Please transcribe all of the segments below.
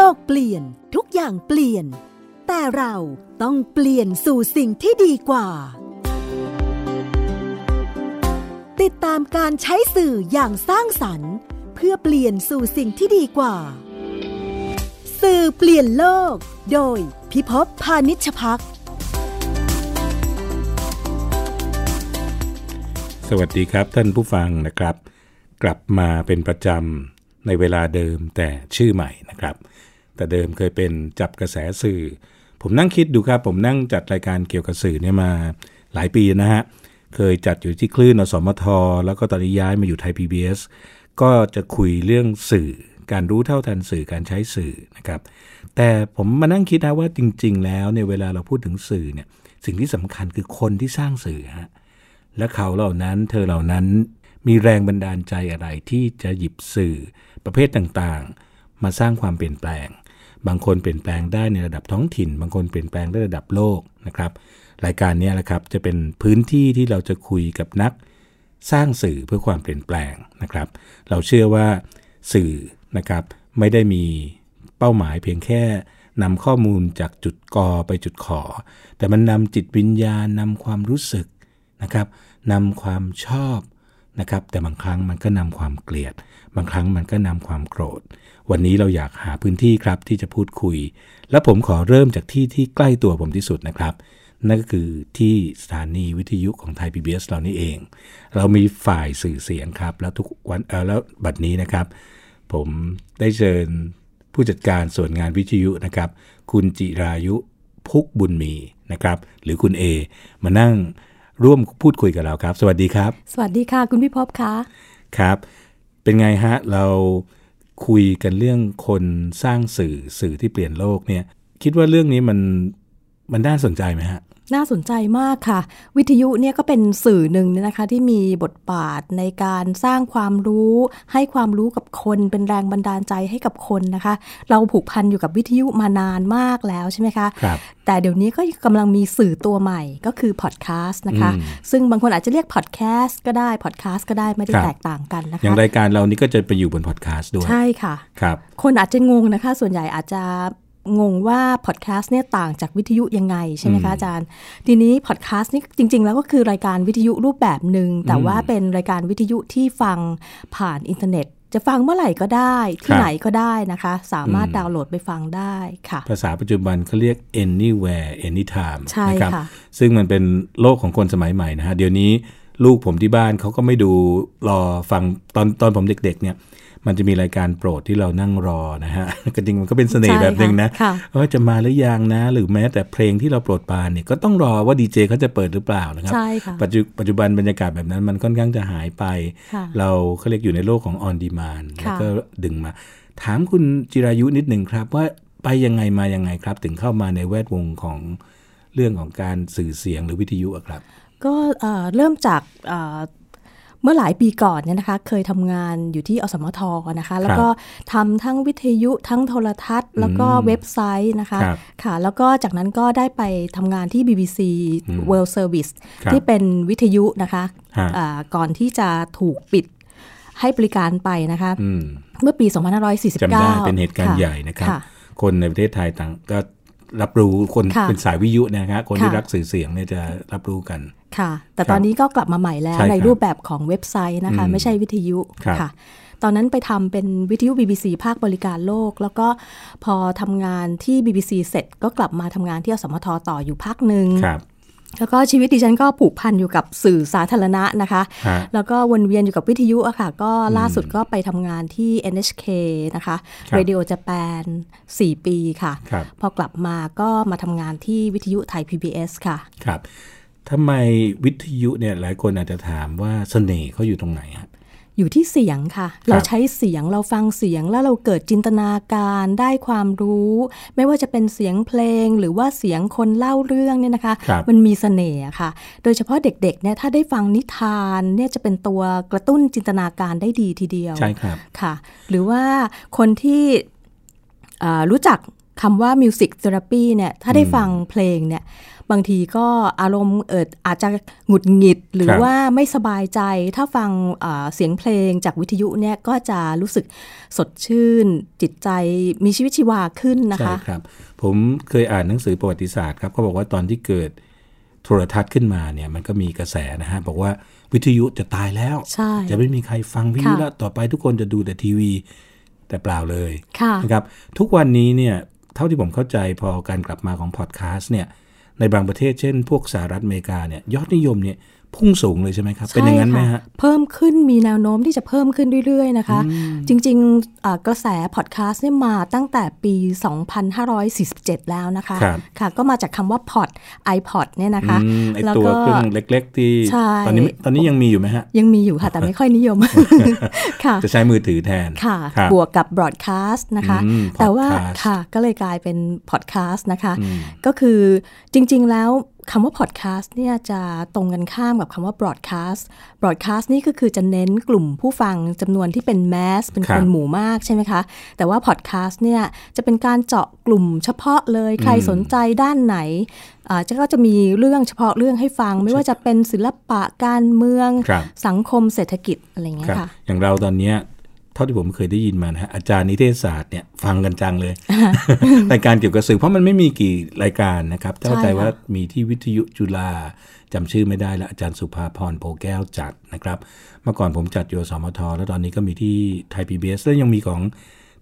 ลกเปลี่ยนทุกอย่างเปลี่ยน แต่เราต้องเปลี่ยนสู่สิ่งที่ดีกว่า ติดตามการใช้สื่ออย่างสร้างสรรค์ เพื่อเปลี่ยนสู่สิ่งที่ดีกว่า สื่อเปลี่ยนโลก โดยพิภพพานิชพักสวัสดีครับท่านผู้ฟังนะครับ กลับมาเป็นประจำในเวลาเดิมแต่ชื่อใหม่นะครับ แต่เดิมเคยเป็นจับกระแสสื่อ ผมนั่งคิดดูครับ ผมนั่งจัดรายการเกี่ยวกับสื่อเนี่ยมาหลายปีนะฮะ เคยจัดอยู่ที่คลื่นอสมท แล้วก็ตอนนี้ย้ายมาอยู่ไทย PBS ก็จะคุยเรื่องสื่อ การรู้เท่าทันสื่อการใช้สื่อนะครับ แต่ผมมานั่งคิดนะว่าจริง ๆ แล้วเนี่ยเวลาเราพูดถึงสื่อเนี่ยสิ่งที่สำคัญคือคนที่สร้างสื่อฮะและเขาเหล่านั้นเธอเหล่านั้นมีแรงบันดาลใจอะไรที่จะหยิบสื่อประเภทต่างๆ มาสร้างความเปลี่ยนแปลง บางคนเปลี่ยนแปลงได้ในระดับท้องถิ่น บางคนเปลี่ยนแปลงได้ระดับโลกนะครับ รายการนี้แหละครับจะเป็นพื้นที่ที่เราจะคุยกับนักสร้างสื่อเพื่อความเปลี่ยนแปลงนะครับ เราเชื่อว่าสื่อนะครับไม่ได้มีเป้าหมายเพียงแค่นำข้อมูลจากจุดกอไปจุดขอ แต่มันนำจิตวิญญาณนำความรู้สึกนะครับนำความชอบนะครับ แต่บางครั้งมันก็นำความเกลียด บางครั้งมันก็นำความโกรธ วันนี้เราอยากหาพื้นที่ครับที่จะพูดคุย และผมขอเริ่มจากที่ที่ใกล้ตัวผมที่สุดนะครับ นั่นก็คือที่สถานีวิทยุของไทย PBS เรานี่เอง เรามีฝ่ายสื่อเสียงครับ แล้วทุกวันเออแล้วบัดนี้นะครับ ผมได้เชิญผู้จัดการส่วนงานวิทยุนะครับ คุณจิรายุพุกบุญมีนะครับ หรือคุณเอมานั่งร่วมพูดคุยกับเราครับ สวัสดีครับ สวัสดีค่ะ คุณพี่พบคะครับ เป็นไงฮะเรา คุยกันเรื่องคนสร้างสื่อสื่อที่เปลี่ยนโลกเนี่ย คิดว่าเรื่องนี้มันมันน่าสนใจไหมฮะ น่าสนใจมากค่ะ วิทยุเนี่ยก็เป็นสื่อหนึ่งเนี่ยนะคะที่มีบทบาทในการสร้างความรู้ ให้ความรู้กับคนเป็นแรงบันดาลใจให้กับคนนะคะ เราผูกพันอยู่กับวิทยุมานานมากแล้วใช่ไหมคะครับแต่เดี๋ยวนี้ก็กำลังมีสื่อตัวใหม่ก็คือพอดแคสต์นะคะอืมซึ่งบางคนอาจจะเรียกพอดแคสต์ก็ได้พอดแคสต์ก็ได้ไม่ได้ครับแตกต่างกันนะอย่างคะรายการเรานี่ก็จะไปอยู่บนพอดแคสต์ด้วยใช่ค่ะครับ คนอาจจะงงนะคะ ส่วนใหญ่อาจจะ งงว่าพอดแคสต์เนี่ยต่างจากวิทยุยังไงใช่ไหมคะอาจารย์ ทีนี้พอดแคสต์นี่จริง ๆ แล้วก็คือรายการวิทยุรูปแบบหนึ่งแต่ว่าเป็นรายการวิทยุที่ฟังผ่านอินเทอร์เน็ต จะฟังเมื่อไหร่ก็ได้ ที่ครับไหนก็ได้นะคะ สามารถอืมดาวน์โหลดไปฟังได้ค่ะ ภาษาปัจจุบันเขาเรียก anywhere anytime ใช่นะครับค่ะ ซึ่งมันเป็นโลกของคนสมัยใหม่นะฮะเดี๋ยวนี้ลูกผมที่บ้านเขาก็ไม่ดูรอฟังตอนตอนผมเด็ก ๆ เนี่ย มันจะมีรายการโปรดที่เรานั่งรอนะฮะก็จริงมันก็เป็นเสน่ห์ใช่แบบหนึ่งนะค่ะว่าจะมาหรือยังนะ หรือแม้แต่เพลงที่เราโปรดปรานเนี่ยก็ต้องรอว่าดีเจเขาจะเปิดหรือเปล่านะครับใช่ค่ะปัจจุปัจจุบันบรรยากาศแบบนั้นมันค่อนข้างจะหายไปค่ะเราเขาเรียกอยู่ในโลกของ on demand ค่ะแล้วก็ดึงมา ถามคุณจิรายุนิดหนึ่งครับว่าไปยังไงมายังไงครับ ถึงเข้ามาในแวดวงของเรื่องของการสื่อเสียงหรือวิทยุอะครับ ก็เอ่อเริ่มจาก เอ่อเมื่อหลายปีก่อนเนี่ยนะคะ เคยทำงานอยู่ที่อสมทนะคะ แล้วก็ทำทั้งวิทยุทั้งโทรทัศน์ แล้วก็เว็บไซต์นะคะครับค่ะ แล้วก็จากนั้นก็ได้ไปทำงานที่ BBC World Service ครับที่เป็นวิทยุนะคะฮะอ่าก่อนที่จะถูกปิดให้บริการไปนะคะอืมเมื่อปี 2549จำได้เป็นเหตุการณ์ค่ะใหญ่นะครับค่ะคนในประเทศไทยต่างก็ รับรู้คนค่ะเป็นสายวิทยุเนยนะครับคนที่ค่ะรักสื่อเสียงเนี่ยจะรับรู้กันค่ะ แต่ครับตอนนี้ก็กลับมาใหม่แล้วใช่ครับในรูปแบบของเว็บไซต์นะคะอืมไม่ใช่วิทยุครับค่ะ ตอนนั้นไปทำเป็นวิทยุ BBC ภาคบริการโลก แล้วก็พอทำงานที่ BBC เสร็จก็กลับมาทำงานที่อสมทต่ออยู่ภาคหนึ่งครับ แล้วก็ชีวิตดิฉันก็ผูกพันอยู่กับสื่อสาธารณะนะคะฮะแล้วก็วนเวียนอยู่กับวิทยุอะค่ะ ก็ล่าสุดก็ไปทำงานที่ NHK นะคะครับ Radio Japan 4 ปีค่ะครับพอกลับมาก็มาทำงานที่วิทยุไทย PBS ค่ะ ครับทำไมวิทยุเนี่ยหลายคนอาจจะถามว่าเสน่ห์เขาอยู่ตรงไหนฮะ อยู่ที่เสียงค่ะ เราใช้เสียงเราฟังเสียงแล้วเราเกิดจินตนาการได้ความรู้ ไม่ว่าจะเป็นเสียงเพลงหรือว่าเสียงคนเล่าเรื่องเนี่ยนะคะครับมันมีเสน่ห์อะค่ะ โดยเฉพาะเด็กๆเนี่ยถ้าได้ฟังนิทานเนี่ยจะเป็นตัวกระตุ้นจินตนาการได้ดีทีเดียวใช่ครับค่ะ หรือว่าคนที่อ่ารู้จักคำว่า music therapy เนี่ยถ้าได้ฟังเพลงเนี่ย บางทีก็อารมณ์เอิดอาจจะหงุดหงิดหรือครับว่าไม่สบายใจ ถ้าฟังอ่าเสียงเพลงจากวิทยุเนี่ยก็จะรู้สึกสดชื่น จิตใจมีชีวิตชีวาขึ้นนะใช่คะครับ ผมเคยอ่านหนังสือประวัติศาสตร์ครับเขาบอกว่าตอนที่เกิดโทรทัศน์ขึ้นมาเนี่ยมันก็มีกระแสนะฮะบอกว่าวิทยุจะตายแล้วใช่จะไม่มีใครฟังวิทยุค่ะแล้วต่อไปทุกคนจะดูแต่ทีวี แต่เปล่าเลยค่ะนะครับทุกวันนี้เนี่ยเท่าที่ผมเข้าใจพอการกลับมาของพอดแคสต์เนี่ย ในบางประเทศเช่น พวกสหรัฐอเมริกาเนี่ยยอดนิยมเนี่ย พุ่งสูงเลยใช่ไหมครับ เป็นอย่างนั้นไหมใช่ฮะค่ะเพิ่มขึ้นมีแนวโน้มที่จะเพิ่มขึ้นเรื่อย ๆ นะคะ จริงๆอ่ากระแสพอดแคสต์เนี่ยมาตั้งแต่ปี 2547 แล้วนะคะครับค่ะ ก็มาจากคำว่า pod iPod เนี่ยนะคะอืมไอแล้วตัวก็เครื่องเล็ก ๆ ที่ใช่ตอนนี้ตอนนี้ยังมีอยู่ไหมฮะ ยังมีอยู่ค่ะ แต่ไม่ค่อยนิยมค่ะจะใช้มือถือแทนค่ะครับบวกกับบรอดแคสต์นะคะอืมแต่ว่า podcast ค่ะก็เลยกลายเป็นพอดแคสต์นะคะ ก็คือจริง ๆแล้วคำว่าพอดแคสต์เนี่ยจะตรงกันข้ามกับคำว่าบรอดแคสต์บรอดแคสต์นี่ก็คือจะเน้นกลุ่มผู้ฟังจำนวนที่เป็นแมสเป็นครัคบนหมู่มากใช่ไหมคะ แต่ว่าพอดแคสต์เนี่ยจะเป็นการเจาะกลุ่มเฉพาะเลยใครสนใจด้านไหนอ่าจะก็จะมีเรื่องเฉพาะเรื่องให้ฟัง ไม่ว่าจะเป็นศิลปะการเมืองครับสังคมเศรษฐกิจอะไรอย่างเงี้ครับยค่ะอย่างเราตอนเนี้ยเท่าที่ผมเคยได้ยินมานะฮะอาจารย์นิเทศศาสตร์เนี่ยฟังกันจังเลยรายการเกี่ยวกับสื่อเพราะมันไม่มีกี่รายการนะครับเข้าใจใช่ค่ะว่ามีที่วิทยุจุฬาจำชื่อไม่ได้แล้วอาจารย์สุภาพรโพแก้วจัดนะครับ เมื่อก่อนผมจัดอยู่สมทแล้วตอนนี้ก็มีที่ไทยพีบีแล้วยังมีของ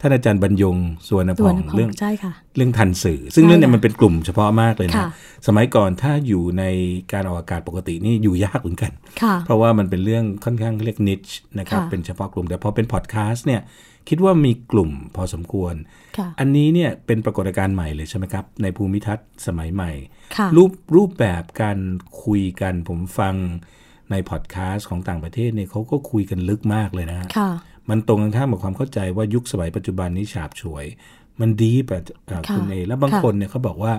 ท่านอาจารย์บรรยงสวนตัพวองนพอเรื่องใช่ค่ะเรื่องทันสื่อ ซึ่งใช่เรื่องเนี้ค่ะมันเป็นกลุ่มเฉพาะมากเลยนะค่ะสมัยก่อนถ้าอยู่ในการออกอากาศปกตินี่อยู่ยากเหมือนกันค่ะเพราะว่ามันเป็นเรื่องค่อนข้างเรียกนิชนะครับค่ะเป็นเฉพาะกลุ่มแต่พอเป็นพอดแคสต์เนี่ยคิดว่ามีกลุ่มพอสมควรค่ะอันนี้เนี่ยเป็นปรากฏการณ์ใหม่เลยใช่ไหมครับ ในภูมิทัศน์สมัยใหม่ค่ะรูปรูปแบบการคุยกันผมฟังในพอดแคสต์ของต่างประเทศเนี่ยเขาก็คุยกันลึกมากเลยนะฮะค่ะ มันตรงกันข้ามกับความเข้าใจว่ายุคสมัยปัจจุบันนี้ฉาบฉวย มันดีแบบเอ่อค่ะคุณเอแล้วบางค่ะคนเนี่ยเขาบอกว่า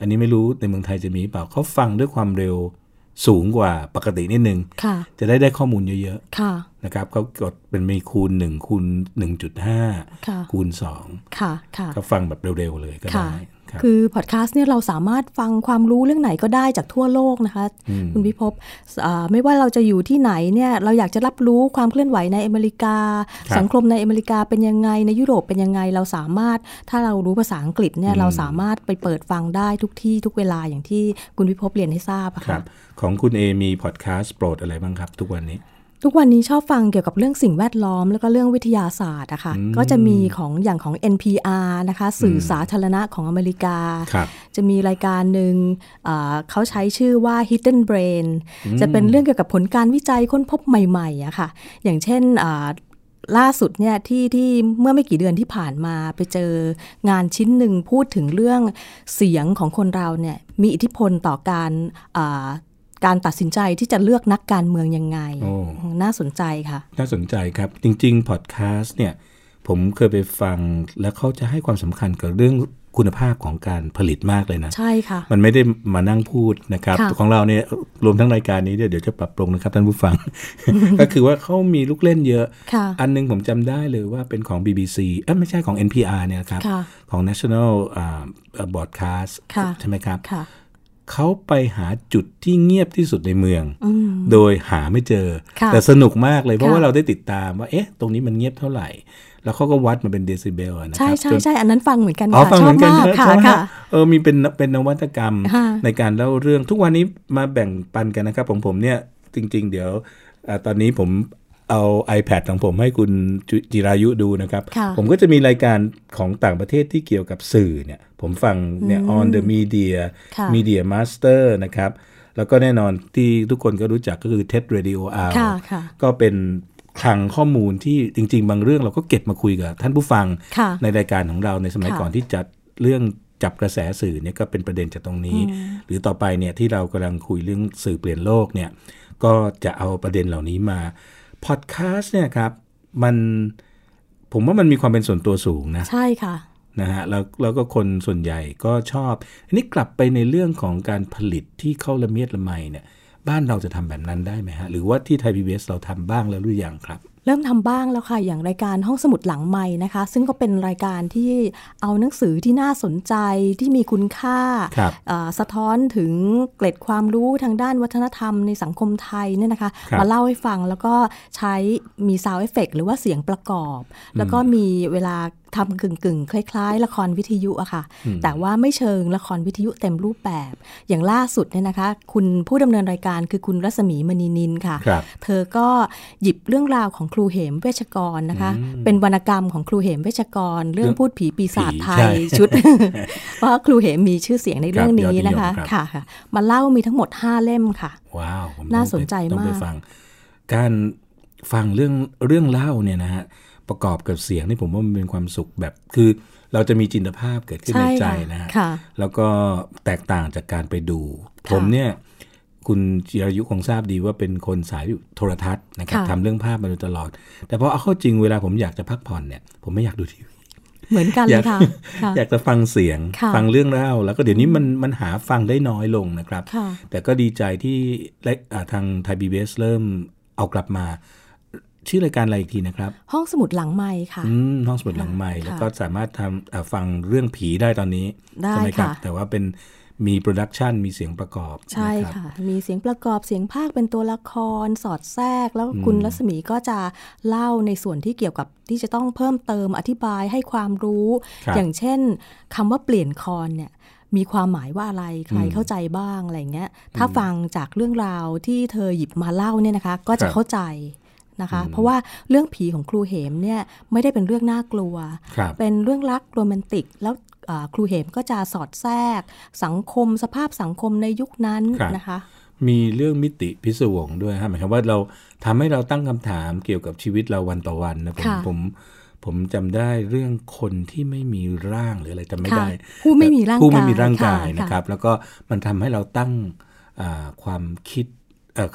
อันนี้ไม่รู้ในเมืองไทยจะมีเปล่าเขาฟังด้วยความเร็วสูงกว่าปกตินิดนึงค่ะจะได้ได้ข้อมูลเยอะค่ะๆนะครับเขากดเป็นมีคูณ1คูณค่ะ1.5 คูณค่ะค่ะ2ก็ฟังแบบเร็วๆเลยก็ค่ะได้ ครับคือพอดแคสต์เนี่ยเราสามารถฟังความรู้เรื่องไหนก็ได้จากทั่วโลกนะคะ คุณพิภพอ่าไม่ว่าเราจะอยู่ที่ไหนเนี่ยเราอยากจะรับรู้ความเคลื่อนไหวในอเมริกาครับสังคมในอเมริกาเป็นยังไงในยุโรปเป็นยังไงเราสามารถถ้าเรารู้ภาษาอังกฤษเนี่ยเราสามารถไปเปิดฟังได้ทุกที่ทุกเวลาอย่างที่คุณพิภพเรียนให้ทราบอะครัค่ะบของคุณเอมีพอดแคสต์โปรดอะไรบ้างครับ ทุกวันนี้ ทุกวันนี้ชอบฟังเกี่ยวกับเรื่องสิ่งแวดล้อม แล้วก็เรื่องวิทยาศาสตร์อะค่ะก็จะมีของอย่างของ NPR นะคะ สื่อสาธารณะของอเมริกาครับจะมีรายการหนึ่งอ่าเขาใช้ชื่อว่า Hidden Brain จะเป็นเรื่องเกี่ยวกับผลการวิจัยค้นพบใหม่ๆอะค่ะ อย่างเช่นอ่าล่าสุดเนี่ยที่ที่เมื่อไม่กี่เดือนที่ผ่านมาไปเจองานชิ้นหนึ่งพูดถึงเรื่องเสียงของคนเราเนี่ยมีอิทธิพลต่อการอ่า การตัดสินใจที่จะเลือกนักการเมืองยังไงโอ้น่าสนใจค่ะ น่าสนใจครับ จริงๆ พอดแคสต์เนี่ย ผมเคยไปฟังแล้วเขาจะให้ความสำคัญกับเรื่องคุณภาพของการผลิตมากเลยนะ ใช่ค่ะ มันไม่ได้มานั่งพูดนะครับค่ะของเราเนี่ยรวมทั้งรายการนี้เนี่ยเดี๋ยวจะปรับปรุงนะครับท่านผู้ฟัง ก็คือว่าเขามีลูกเล่นเยอะค่ะอันหนึงผมจำได้เลยว่าเป็นของ BBC เอ้ยไม่ใช่ของ NPR เนี่ยนะครับค่ะของ National อ่า Broadcast ค่ะใช่ไหมครับค่ะ เขาไปหาจุดที่เงียบที่สุดในเมืองอืมโดยหาไม่เจอค่ะแต่สนุกมากเลยเพราะค่ะว่าเราได้ติดตามว่าเอ๊ะ ตรงนี้มันเงียบเท่าไหร่ แล้วเขาก็วัดมาเป็นเดซิเบลอะนะคใช่รับใช่จนใช่อันนั้นฟังเหมือนกันอ๋อค่ะฟังชเหอมืบอนกันมากใช่ค่ะไหมค่ะเออมีเป็นเป็นนวัตกรรมค่ะในการเล่าเรื่องทุกวันนี้มาแบ่งปันกันนะครับผมผมเนี่ยจริง ๆ เดี๋ยวอาตอนนี้ผมเอา iPad ของผมให้คุณจิจิรายุดูนะครับค่ะผมก็จะมีรายการของต่างประเทศที่เกี่ยวกับสื่อเนี่ย ผมฟังเนี่ย on the media ค่ะ media master นะครับ แล้วก็แน่นอนที่ทุกคนก็รู้จักก็คือ TED Radio Hour ค่ะค่ะก็เป็นคลังข้อมูลที่จริง ๆ บางเรื่องเราก็เก็บมาคุยกับท่านผู้ฟังค่ะในรายการของเราในสมัยค่ะก่อนที่จัดเรื่องจับกระแสสื่อเนี่ยก็เป็นประเด็นจากตรงนี้ หรือต่อไปเนี่ยที่เรากำลังคุยเรื่องสื่อเปลี่ยนโลกเนี่ยก็จะเอาประเด็นเหล่านี้มาพอดแคสต์เนี่ยครับมันผมว่ามันมีความเป็นส่วนตัวสูงนะ ใช่ค่ะ นะฮะแล้วแล้วก็คนส่วนใหญ่ก็ชอบอันนี้กลับไปในเรื่องของการผลิตที่เข้าละเมียดละไมเนี่ยบ้านเราจะทำแบบนั้นได้ไหมฮะ หรือว่าที่ไทยพีบีเราทำบ้างแล้วหรือยังครับ เริ่มทำบ้างแล้วค่ะ อย่างรายการห้องสมุดหลังใหม่นะคะ ซึ่งก็เป็นรายการที่เอาหนังสือที่น่าสนใจที่มีคุณค่าครับเอ่อสะท้อนถึงเกร็ดความรู้ทางด้านวัฒนธรรมในสังคมไทยเนี่ยนะคะครับมาเล่าให้ฟังแล้วก็ใช้มี sound effect หรือว่าเสียงประกอบ แล้วก็มีเวลาทำกึ่งกึ่งๆคล้าย ๆ ละครวิทยุอะค่ะ แต่ว่าไม่เชิงละครวิทยุเต็มรูปแบบ อย่างล่าสุดเนี่ยนะคะ คุณผู้ดำเนินรายการคือคุณรัศมีมณีนิลค่ะครับเธอก็หยิบเรื่องราวของครูเหมเวชกรนะคะ เป็นวรรณกรรมของครูเหมเวชกร เรื่องพูดผีปีศาจไทใช่ยชุด เพราะครูเหมมีชื่อเสียงในเรื่องนี้นะคะครับยอดนิยมครับค่ะค่ะมาเล่ามีทั้งหมด 5 เล่มค่ะ ว้าวผมน่าต้องไปสนใจต้องไปมากฟังการฟังเรื่องเรื่องเล่าเนี่ยนะฮะ ประกอบกับเสียงนี่ผมว่ามันเป็นความสุขแบบคือเราจะมีจินตภาพเกิดขึ้นในใจค่ะนะฮะค่ะแล้วก็แตกต่างจากการไปดูค่ะผมเนี่ยคุณจิรายุคงทราบดีว่าเป็นคนสายโทรทัศน์นะครับค่ะทำเรื่องภาพมาโดยตลอด แต่พอเอาเข้าจริงเวลาผมอยากจะพักผ่อนเนี่ย ผมไม่อยากดูทีวีเหมือนกันเลยค่ะค่ะอยากจะฟังเสียงค่ะฟังเรื่องเล่า แล้วก็เดี๋ยวนี้มันมันหาฟังได้น้อยลงนะครับค่ะแต่ก็ดีใจที่และอ่าทางไทยบีบีเริ่มเอากลับมา ชื่อรายการอะไรอีกทีนะครับ ห้องสมุดหลังใหม่ค่ะอืมห้องสมุดหลังใหม่ค่ะแล้วก็สามารถทำอ่าฟังเรื่องผีได้ตอนนี้ได้ใช่ไหมครับค่ะแต่ว่าเป็นมีโปรดักชันมีเสียงประกอบ ใช่นะครับค่ะ มีเสียงประกอบเสียงภาคเป็นตัวละครสอดแทรก แล้วคุณรัศมีก็จะเล่าในส่วนที่เกี่ยวกับที่จะต้องเพิ่มเติมอธิบายให้ความรู้ครับอย่างเช่นคำว่าเปลี่ยนคอนเนี่ยมีความหมายว่าอะไรใครเข้าใจบ้างอะไรอย่างเงี้ยถ้าฟังจากเรื่องราวที่เธอหยิบมาเล่าเนี่ยนะคะ ก็จะครับเข้าใจ นะคะ เพราะว่าเรื่องผีของครูเหมเนี่ยไม่ได้เป็นเรื่องน่ากลัวครับเป็นเรื่องรักโรแมนติก แล้วอ่าครูเหมก็จะสอดแทรก สังคมสภาพสังคมในยุคนั้นครับนะคะ มีเรื่องมิติพิศวงด้วยฮะหมายความว่าเราทำให้เราตั้งคำถามเกี่ยวกับชีวิตเราวันต่อวันนะผมค่ะผมผมจำได้เรื่องคนที่ไม่มีร่างหรืออะไรจำไม่ค่ะได้ ผู้ไม่มีร่างกายผู้ไม่มีร่างกายค่ะนะครับ แล้วก็มันทำให้เราตั้งอ่าความคิดเอ่อ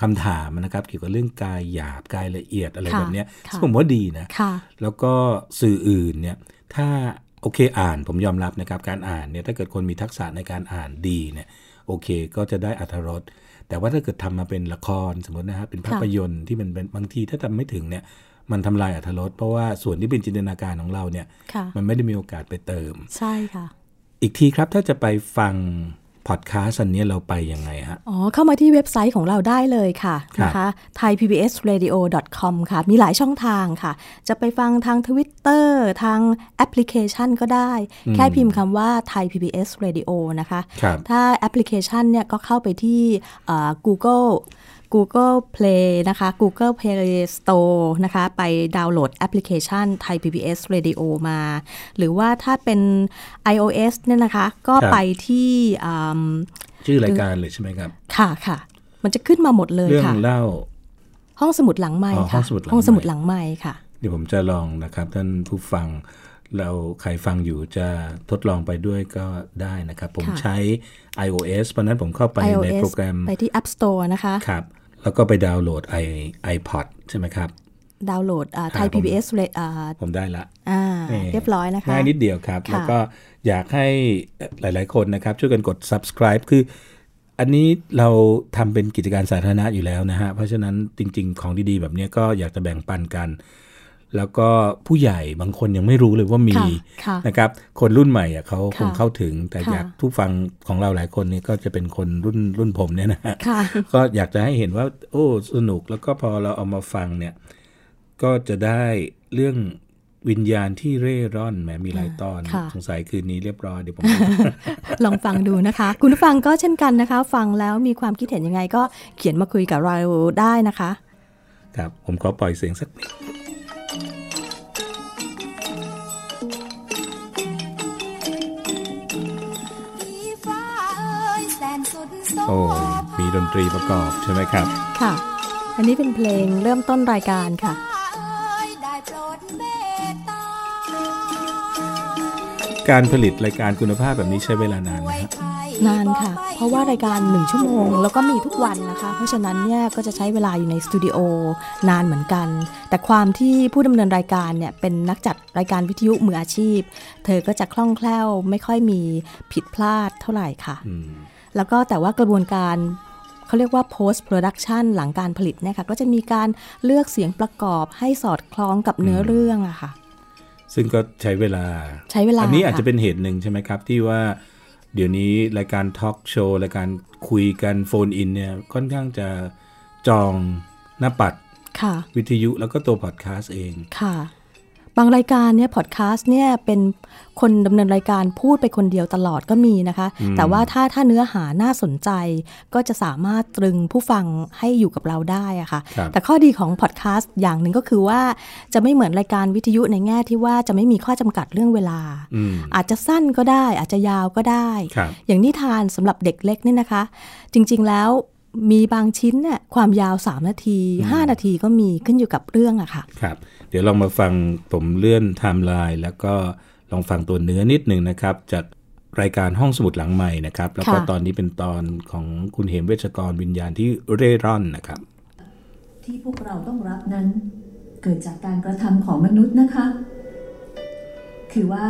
คำถามนะครับเกี่ยวกับเรื่องกายหยาบกายละเอียดอะไรค่ะแบบเนี้ยค่ะซึ่งผมว่าดีนะค่ะแล้วก็สื่ออื่นเนี่ยถ้าโอเคอ่านผมยอมรับนะครับการอ่านเนี่ยถ้าเกิดคนมีทักษะในการอ่านดีเนี่ยโอเคก็จะได้อัธรสแต่ว่าถ้าเกิดทำมาเป็นละครสมมตินะฮะเป็นภาพยนตร์ที่มันเป็นบางทีถ้าทำไม่ถึงเนี่ยมันทำลายอัธรสเพราะว่าส่วนที่เป็นจินตนาการของเราเนี่ยค่ะมันไม่ได้มีโอกาสไปเติม ใช่ค่ะ อีกทีครับถ้าจะไปฟัง พอดแคสต์อันนี้เราไปยังไงฮะ อ๋อ เข้ามาที่เว็บไซต์ของเราได้เลยค่ะครับนะคะ thaipbsradio.com ค่ะ มีหลายช่องทางค่ะ จะไปฟังทาง Twitter ทางแอปพลิเคชันก็ได้ แค่พิมพ์คำว่า Thai PBS Radio นะคะครับถ้าแอปพลิเคชันเนี่ยก็เข้าไปที่เอ่อ Google Google Play นะคะ Google Play Store นะคะ ไปดาวน์โหลดแอปพลิเคชัน Thai PBS Radio มา หรือว่าถ้าเป็น iOS เนี่ยนะคะ ก็ครับไปที่อืมชื่อรายการเลยใช่ไหมครับ ค่ะค่ะ มันจะขึ้นมาหมดเลยเรื่องค่ะเล่า ห้องสมุดหลังไม้อ๋อห้ค่ะองสมุดหลังไมค์ห้องสมุดหลังไม้ค่ะ เดี๋ยวผมจะลองนะครับ ท่านผู้ฟังเราใครฟังอยู่จะทดลองไปด้วยก็ได้นะครับ ผมค่ะใช้ iOS เพราะฉะนั้นผมเข้าไปใน iOS โปรแกรมไปที่ App Store นะคะ ครับ แล้วก็ไปดาวน์โหลด i iPod ใช่ไหมครับ ดาวน์โหลดอ่าครับ Thai ผม PBS เรอ่าผมได้ละอ่านี่เรียบร้อยนะคะง่ายนิดเดียวครับค่ะแล้วก็อยากให้หลาย ๆ คนนะครับ ช่วยกันกด subscribe คืออันนี้เราทำเป็นกิจการสาธารณะอยู่แล้วนะฮะ เพราะฉะนั้นจริง ๆ ของดี ๆ แบบนี้ก็อยากจะแบ่งปันกัน แล้วก็ผู้ใหญ่บางคนยังไม่รู้เลยว่ามีค่ะค่ะนะครับ คนรุ่นใหม่อะเขาคงค่ะเข้าถึง แต่ค่ะอยากผู้ฟังของเราหลายคนเนี่ยก็จะเป็นคนรุ่นรุ่นผมเนี่ยนะฮะค่ะก็อยากจะให้เห็นว่า โอ้สนุกแล้วก็พอเราเอามาฟังเนี่ย ก็จะได้เรื่องวิญญาณที่เร่ร่อนแหมมีหลายตอนค่ะสงสัยคืนนี้เรียบร้อยเดี๋ยวผมลองฟังดูนะคะ คุณผู้ฟังก็เช่นกันนะคะ ฟังแล้วมีความคิดเห็นยังไงก็เขียนมาคุยกับเราได้นะคะ ครับผมขอปล่อยเสียงสักนิด โสโอ้มีดนตรีประกอบใช่ไหมครับ ค่ะ อันนี้เป็นเพลงเริ่มต้นรายการค่ะฟ้าเอ้ยได้โปรดเมตตาการผลิตรายการคุณภาพแบบนี้ใช้เวลานานไหมฮะนานค่ะ เพราะว่ารายการหนึ่งชั่วโมง แล้วก็มีทุกวันนะคะ เพราะฉะนั้นเนี่ยก็จะใช้เวลาอยู่ในสตูดิโอนานเหมือนกัน แต่ความที่ผู้ดำเนินรายการเนี่ยเป็นนักจัดรายการวิทยุมืออาชีพ เธอก็จะคล่องแคล่วไม่ค่อยมีผิดพลาดเท่าไหร่ค่ะอืม แล้วก็แต่ว่ากระบวนการเขาเรียกว่า post production หลังการผลิตเนี่ยค่ะก็จะมีการเลือกเสียงประกอบให้สอดคล้องกับเนื้อเรื่องอะค่ะ ซึ่งก็ใช้เวลาใช้เวลา อันนี้อาจค่จะเป็นเหตุหนึ่งใช่ไหมครับ ที่ว่าเดี๋ยวนี้รายการทอล์กโชว์รายการคุยกัน phone in เนี่ยค่อนข้างจะครองหน้าปัดค่ะวิทยุแล้วก็ตัวพอดแคสต์เองค่ะ บางรายการเนี่ยพอดแคสต์เนี่ยเป็นคนดำเนินรายการพูดไปคนเดียวตลอดก็มีนะคะ แต่ว่าถ้าถ้าเนื้อหาน่าสนใจ ก็จะสามารถตรึงผู้ฟังให้อยู่กับเราได้อะค่ะครับแต่ข้อดีของพอดแคสต์อย่างหนึ่งก็คือว่าจะไม่เหมือนรายการวิทยุในแง่ที่ว่าจะไม่มีข้อจำกัดเรื่องเวลาอืมอาจจะสั้นก็ได้ อาจจะยาวก็ได้ครับอย่างนิทานสำหรับเด็กเล็กเนี่ยนะคะ จริง ๆแล้วมีบางชิ้นเนี่ยความยาว 3 นาที 5 นาทีก็มีขึ้นอยู่กับเรื่องอะค่ะครับเดี๋ยวลองมาฟังผมเลื่อนไทม์ไลน์แล้วก็ลองฟังตัวเนื้อนิดหนึ่งนะครับ จากรายการห้องสมุดหลังใหม่นะครับ แล้วก็ค่ะตอนนี้เป็นตอนของคุณเหมเวชกรวิญญาณที่เร่ร่อนนะครับ ที่พวกเราต้องรับนั้น เกิดจากการกระทำของมนุษย์นะคะ คือว่า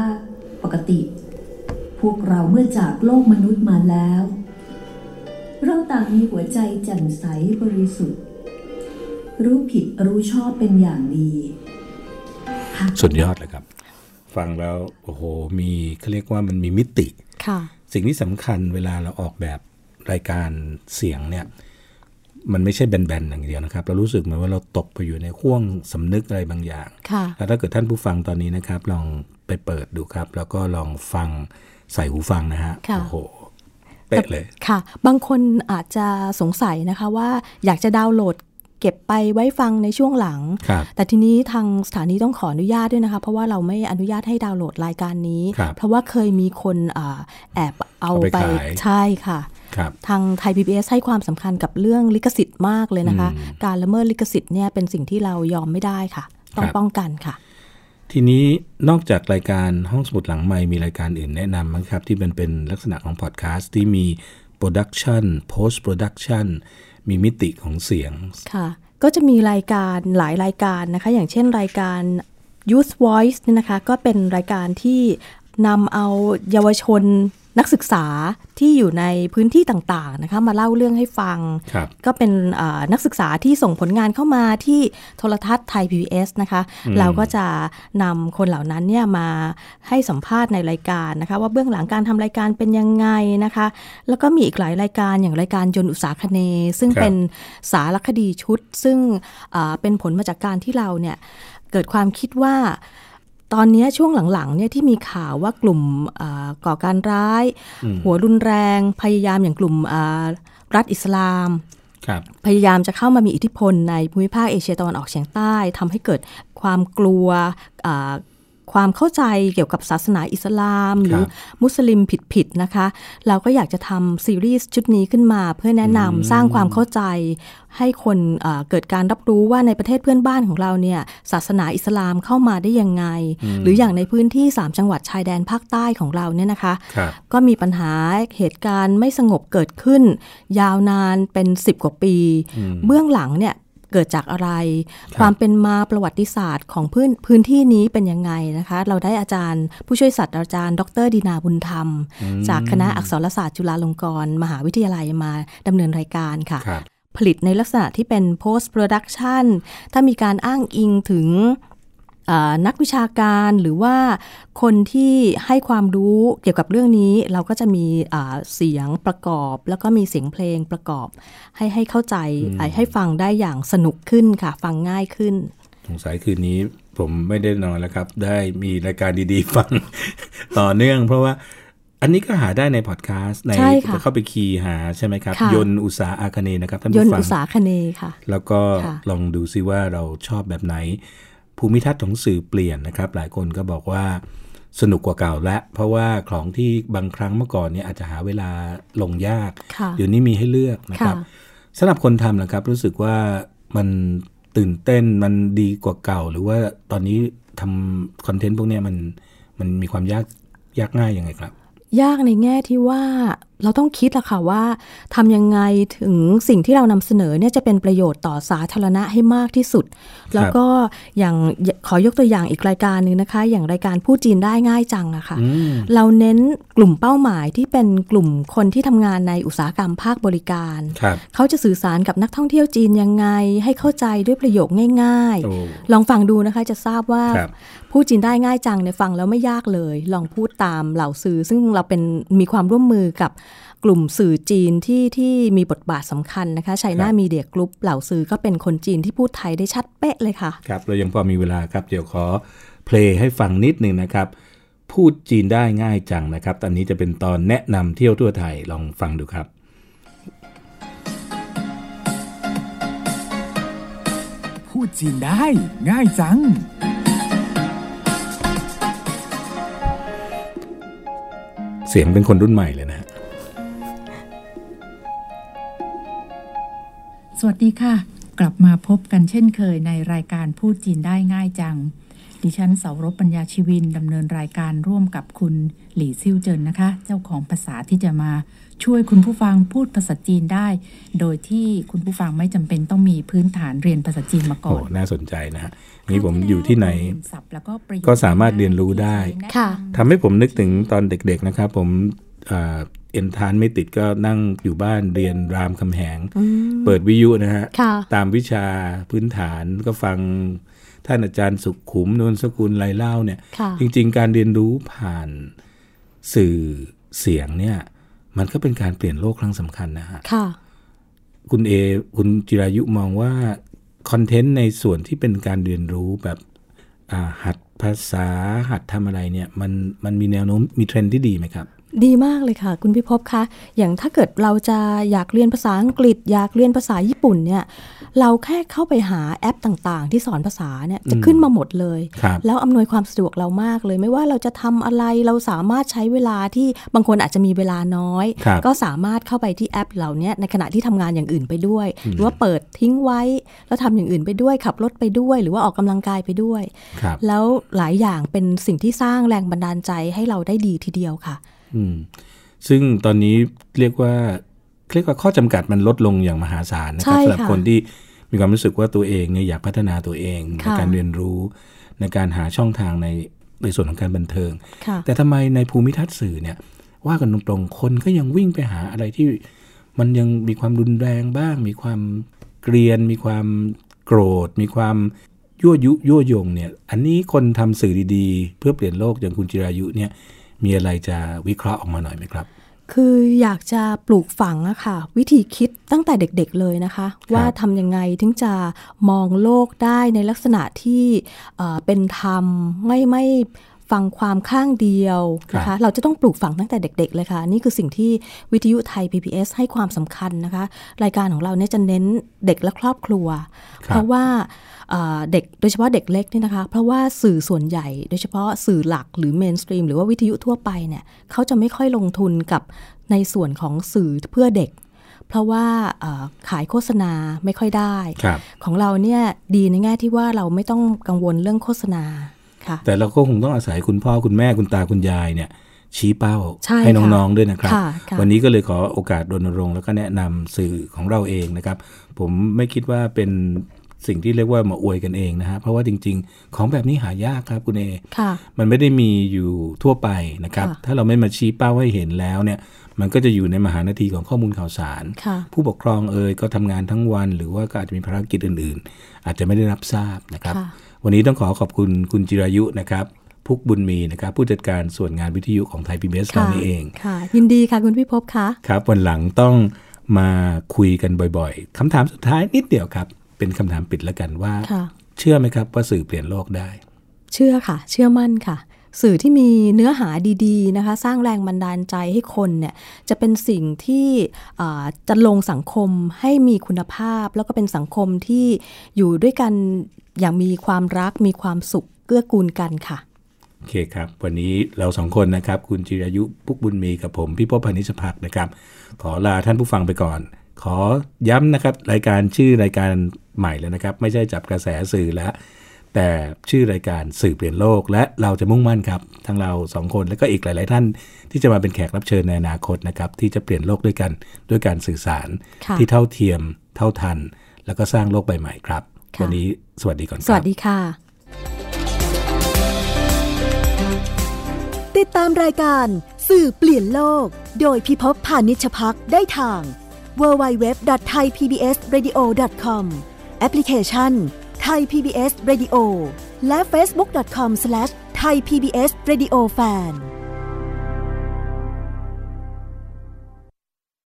ปกติ พวกเราเมื่อจากโลกมนุษย์มาแล้ว เราต่างมีหัวใจแจ่มใสบริสุทธิ์ รู้ผิดรู้ชอบเป็นอย่างดีหาก สุดยอดเลยครับ ฟังแล้วโอ้โหมีเขาเรียกว่ามันมีมิติค่ะ สิ่งที่สำคัญเวลาเราออกแบบรายการเสียงเนี่ยมันไม่ใช่แบนๆอย่างเดียวนะครับเรารู้สึกเหมือนว่าเราตกไปอยู่ในห่วงสำนึกอะไรบางอย่างค่ะแล้วถ้าเกิดท่านผู้ฟังตอนนี้นะครับ ลองไปเปิดดูครับ แล้วก็ลองฟังใส่หูฟังนะฮะค่ะโอ้โหเป๊ะเลยค่ะ บางคนอาจจะสงสัยนะคะว่าอยากจะดาวน์โหลด เก็บไปไว้ฟังในช่วงหลังครับแต่ทีนี้ทางสถานีต้องขออนุญาตด้วยนะคะ เพราะว่าเราไม่อนุญาตให้ดาวน์โหลดรายการนี้ครับเพราะว่าเคยมีคนอาแอบเอาเอาไปไปขายใช่ค่ะครับทางไทย PBS ให้ความสำคัญกับเรื่องลิขสิทธิ์มากเลยนะคะอืมการละเมิดลิขสิทธิ์เนี่ยเป็นสิ่งที่เรายอมไม่ได้ค่ะ ต้องครับป้องกันค่ะ ทีนี้นอกจากรายการห้องสมุดหลังใหม่มีรายการอื่นแนะนำไหมครับ ที่มันเป็นลักษณะของพอดแคสต์ที่มีproduction post production มีมิติของเสียงค่ะ ก็จะมีรายการหลายรายการนะคะ อย่างเช่นรายการ Youth Voice เนี่ยนะคะ ก็เป็นรายการที่นำเอาเยาวชน นักศึกษาที่อยู่ในพื้นที่ต่างๆนะคะมาเล่าเรื่องให้ฟังครับก็เป็นเอ่อนักศึกษาที่ส่งผลงานเข้ามาที่โทรทัศน์ไทย PBS นะคะ เราก็จะนำคนเหล่านั้นเนี่ยมาให้สัมภาษณ์ในรายการนะคะ ว่าเบื้องหลังการทำรายการเป็นยังไงนะคะ แล้วก็มีอีกหลายรายการอย่างรายการยนต์อุตสาคเนย์ซึ่งครับเป็นสารคดีชุด ซึ่งเอ่อเป็นผลมาจากการที่เราเนี่ยเกิดความคิดว่า ตอนนี้ช่วงหลังๆเนี่ยที่มีข่าวว่ากลุ่มเอ่อก่อการร้าย หัวรุนแรงพยายามอย่างกลุ่มเอ่อรัฐอิสลามครับพยายามจะเข้ามามีอิทธิพลในภูมิภาคเอเชียตะวันออกเฉียงใต้ทำให้เกิดความกลัวอ่า ความเข้าใจเกี่ยวกับศาสนาอิสลาม หรือมุสลิมผิดๆนะคะ เราก็อยากจะทำซีรีส์ชุดนี้ขึ้นมา เพื่อแนะนำสร้างความเข้าใจ ให้คนอ่าเกิดการรับรู้ว่าในประเทศเพื่อนบ้านของเราเนี่ยศาสนาอิสลามเข้ามาได้ยังไง หรืออย่างในพื้นที่ 3 จังหวัดชายแดนภาคใต้ของเราเนี่ยนะคะครับก็มีปัญหาเหตุการณ์ไม่สงบเกิดขึ้น ยาวนานเป็น 10 กว่าปี เบื้องหลังเนี่ย เกิดจากอะไร ความเป็นมาประวัติศาสตร์ของพื้นพื้นที่นี้เป็นยังไงนะคะ เราได้อาจารย์ ผู้ช่วยศาสตราจารย์ ดรดีนาบุญธรรม จากคณะอักษรศาสตร์จุฬาลงกรณ์มหาวิทยาลัยมาดำเนินรายการค่ะครับผลิตในลักษณะที่เป็น post production ถ้ามีการอ้างอิงถึงเอ่อ นักวิชาการหรือว่าคนที่ให้ความรู้เกี่ยวกับเรื่องนี้เราก็จะมีอ่าเสียงประกอบ แล้วก็มีเสียงเพลงประกอบ ให้ให้เข้าใจให้ฟังได้อย่างสนุกขึ้นค่ะ ฟังง่ายขึ้น สงสัยคืนนี้ผมไม่ได้นอนแล้วครับ ได้มีรายการดีๆ ฟังต่อเนื่อง เพราะว่าอันนี้ก็หาได้ในพอดแคสต์ในใช่ค่ะเข้าไปคีย์หาใช่ไหมครับค่ะยนต์อุตสาอาคเนย์นะครับท่านยนผู้ต์ฟัอุงตสาคเนย์ค่ะ แล้วก็ค่ะลองดูซิว่าเราชอบแบบไหน ภูมิทัศน์ของสื่อเปลี่ยนนะครับ หลายคนก็บอกว่าสนุกกว่าเก่าและเพราะว่าของที่บางครั้งเมื่อก่อนเนี่ยอาจจะหาเวลาลงยากค่ะเดี๋ยวนี้มีให้เลือกนะครับค่ะสำหรับคนทำนะครับ รู้สึกว่ามันตื่นเต้นมันดีกว่าเก่า หรือว่าตอนนี้ทำคอนเทนต์พวกเนี้ยมันมันมีความยากยากง่ายยังไงครับ ยากในแง่ที่ว่า เราต้องคิดละค่ะว่าทำยังไงถึงสิ่งที่เรานำเสนอเนี่ยจะเป็นประโยชน์ต่อสาธารณะให้มากที่สุด แล้วก็อย่างขอยกตัวอย่างอีกรายการหนึ่งนะคะ อย่างรายการพูดจีนได้ง่ายจังอะค่ะอืมเราเน้นกลุ่มเป้าหมายที่เป็นกลุ่มคนที่ทำงานในอุตสาหกรรมภาคบริการครับเขาจะสื่อสารกับนักท่องเที่ยวจีนยังไง ให้เข้าใจด้วยประโยคง่ายโอ้ๆลองฟังดูนะคะจะทราบว่าครับพูดจีนได้ง่ายจังเนี่ยฟังแล้วไม่ยากเลย ลองพูดตามเหล่าสื่อซึ่งเราเป็นมีความร่วมมือกับ กลุ่มสื่อจีนที่ที่มีบทบาทสำคัญนะคะชัยนามีเดียกรุ๊ปเหล่าสื่อก็เป็นคนจีนที่พูดไทยได้ชัดเป๊ะเลยค่ะ ครับ เรายังพอมีเวลาครับ เดี๋ยวขอเพลงให้ฟังนิดหนึ่งนะครับ พูดจีนได้ง่ายจังนะครับ ตอนนี้จะเป็นตอนแนะนำเที่ยวทั่วไทยลองฟังดูครับพูดจีนได้ง่ายจังเสียงเป็นคนรุ่นใหม่เลยนะ วัสดีค่ะ กลับมาพบกันเช่นเคยในรายการพูดจีนได้ง่ายจัง ดิฉันเสารบปัญญาชีวินดำเนินรายการร่วมกับคุณหลี่ซิ่วเจินนะคะ เจ้าของภาษาที่จะมาช่วยคุณผู้ฟังพูดภาษาจีนได้ โดยที่คุณผู้ฟังไม่จำเป็นต้องมีพื้นฐานเรียนภาษาจีนมาก่โอ้อนน่าสนใจนะฮะนี่ผมอยู่ที่ไหนศัพท์แล้วก็ประโยคก็สามารถเรียนรู้ได้ค่ะทำให้ผมนึกถึงตอนเด็กๆนะครับ ผมอ่า เอ็นทานไม่ติดก็นั่งอยู่บ้านเรียนรามคำแหง เปิดวิทยุนะฮะค่ะตามวิชาพื้นฐานก็ฟังท่านอาจารย์สุขุมนวลสกุลไรเล่าเนี่ยค่ะจริง ๆ การเรียนรู้ผ่านสื่อเสียงเนี่ย มันก็เป็นการเปลี่ยนโลกครั้งสำคัญนะฮะค่ะคุณเอคุณจิรายุมองว่าคอนเทนต์ในส่วนที่เป็นการเรียนรู้แบบอ่าหัดภาษาหัดทำอะไรเนี่ย มันมันมีแนวโน้มมีเทรนด์ที่ดีไหมครับ ดีมากเลยค่ะ คุณพิภพคะ อย่างถ้าเกิดเราจะอยากเรียนภาษาอังกฤษ อยากเรียนภาษาญี่ปุ่นเนี่ยเราแค่เข้าไปหาแอปต่างๆ ที่สอนภาษาเนี่ยจะขึ้นมาหมดเลยครับแล้วอำนวยความสะดวกเรามากเลย ไม่ว่าเราจะทำอะไรเราสามารถใช้เวลาที่บางคนอาจจะมีเวลาน้อยครับก็สามารถเข้าไปที่แอปเหล่านี้ในขณะที่ทำงานอย่างอื่นไปด้วย หรือว่าเปิดทิ้งไว้ แล้วทำอย่างอื่นไปด้วยขับรถไปด้วย หรือว่าออกกำลังกายไปด้วยครับแล้วหลายอย่างเป็นสิ่งที่สร้างแรงบันดาลใจให้เราได้ดีทีเดียวค่ะอืม ซึ่งตอนนี้เรียกว่าเรียกว่าข้อจำกัดมันลดลงอย่างมหาศาลนะครับใช่สำหรับค่ะคนที่มีความรู้สึกว่าตัวเองเนี่ยอยากพัฒนาตัวเองในค่ะการเรียนรู้ในการหาช่องทางในในส่วนของการบันเทิงค่ะแต่ทำไมในภูมิทัศน์สื่อเนี่ย ว่ากันตรงๆคนก็ยังวิ่งไปหาอะไรที่มันยังมีความรุนแรงบ้าง มีความเกรียน มีความโกรธ มีความยั่วยุยั่วยงเนี่ย อันนี้คนทำสื่อดีๆ เพื่อเปลี่ยนโลกอย่างคุณจิรายุเนี่ย มีอะไรจะวิเคราะห์ออกมาหน่อยไหมครับ คืออยากจะปลูกฝังอะค่ะ วิธีคิดตั้งแต่เด็กๆเลยนะคะ ว่าทำยังไงถึงจะมองโลกได้ในลักษณะที่เอ่อเป็นธรรมไม่ไม่ ฟังความข้างเดียวนะครัคะบเราจะต้องปลูกฝังตั้งแต่เด็ก ๆ เลยค่ะ นี่คือสิ่งที่วิทยุไทย PBS ให้ความสำคัญนะคะ รายการของเราเนี่ยจะเน้นเด็กและครอบครัวครับเพราะว่าเอ่อเด็กโดยเฉพาะเด็กเล็กเนี่ยนะคะ เพราะว่าสื่อส่วนใหญ่ โดยเฉพาะสื่อหลักหรือเมนสตรีมหรือว่าวิทยุทั่วไปเนี่ยเขาจะไม่ค่อยลงทุนกับในส่วนของสื่อเพื่อเด็ก เพราะว่าเอ่อขายโฆษณาไม่ค่อยได้ครับของเราเนี่ยดีในแง่ที่ว่าเราไม่ต้องกังวลเรื่องโฆษณาค่ะ แต่เราก็คงต้องอาศัยคุณพ่อคุณแม่คุณตาคุณยายเนี่ย ชี้เป้าใช่ค่ะน้องๆด้วยนะครับค่ะค่ะวันนี้ก็เลยขอโอกาสรณรงค์แล้วก็แนะนำสื่อของเราเองนะครับ ผมไม่คิดว่าเป็น สิ่งที่เรียกว่ามาอวยกันเองนะฮะเพราะว่าจริง ๆ ของแบบนี้หายากครับคุณเอค่ะมันไม่ได้มีอยู่ทั่วไปนะครับค่ะถ้าเราไม่มาชี้เป้าให้เห็นแล้วเนี่ย มันก็จะอยู่ในมหานาทีของข้อมูลข่าวสารค่ะผู้ปกครองเอ่ยก็ทำงานทั้งวัน หรือว่าก็อาจจะมีภารกิจอื่น ๆ อาจจะไม่ได้รับทราบนะครับค่ะวันนี้ต้องขอขอบคุณคุณจิรายุนะครับพุกบุญมีนะครับผู้จัดการส่วนงานวิทยุของไทยพีบีเอสเรานี่เองค่ะ ยินดีค่ะคุณพี่พบค่ะครับวันหลังต้องมาคุยกันบ่อยๆคำถามสุดท้ายนิดเดียวครับ เป็นคำถามปิดแล้วกันว่าค่ะเชื่อไหมครับว่าสื่อเปลี่ยนโลกได้ เชื่อค่ะ เชื่อมั่นค่ะ สื่อที่มีเนื้อหาดีๆนะคะ สร้างแรงบันดาลใจให้คนเนี่ยจะเป็นสิ่งที่อ่าจะลงสังคมให้มีคุณภาพ แล้วก็เป็นสังคมที่อยู่ด้วยกันอย่างมีความรักมีความสุขเกื้อกูลกันค่ะโอเคครับ วันนี้เราสองคนนะครับ คุณจิรายุพุกบุญมีกับผม พี่พบพานิชพักนะครับ ขอลาท่านผู้ฟังไปก่อน ขอย้ำนะครับรายการชื่อรายการใหม่แล้วนะครับ ไม่ใช่จับกระแสสื่อแล้ว แต่ชื่อรายการสื่อเปลี่ยนโลก และเราจะมุ่งมั่นครับทั้งเราสองคนและก็อีกหลาย ๆ ท่าน ที่จะมาเป็นแขกรับเชิญในอนาคตนะครับ ที่จะเปลี่ยนโลกด้วยกันด้วยการสื่อสารค่ะที่เท่าเทียม เท่าทัน แล้วก็สร้างโลกใบใหม่ครับค่ะวันนี้สวัสดีก่อนคสรัวับสดีค่ะ ติดตามรายการสื่อเปลี่ยนโลก โดยพิภพพานิชพักได้ทาง www.thaipbsradio.com แอปพลิเคชัน Thai PBS Radio และ facebook.com/thaipbsradiofan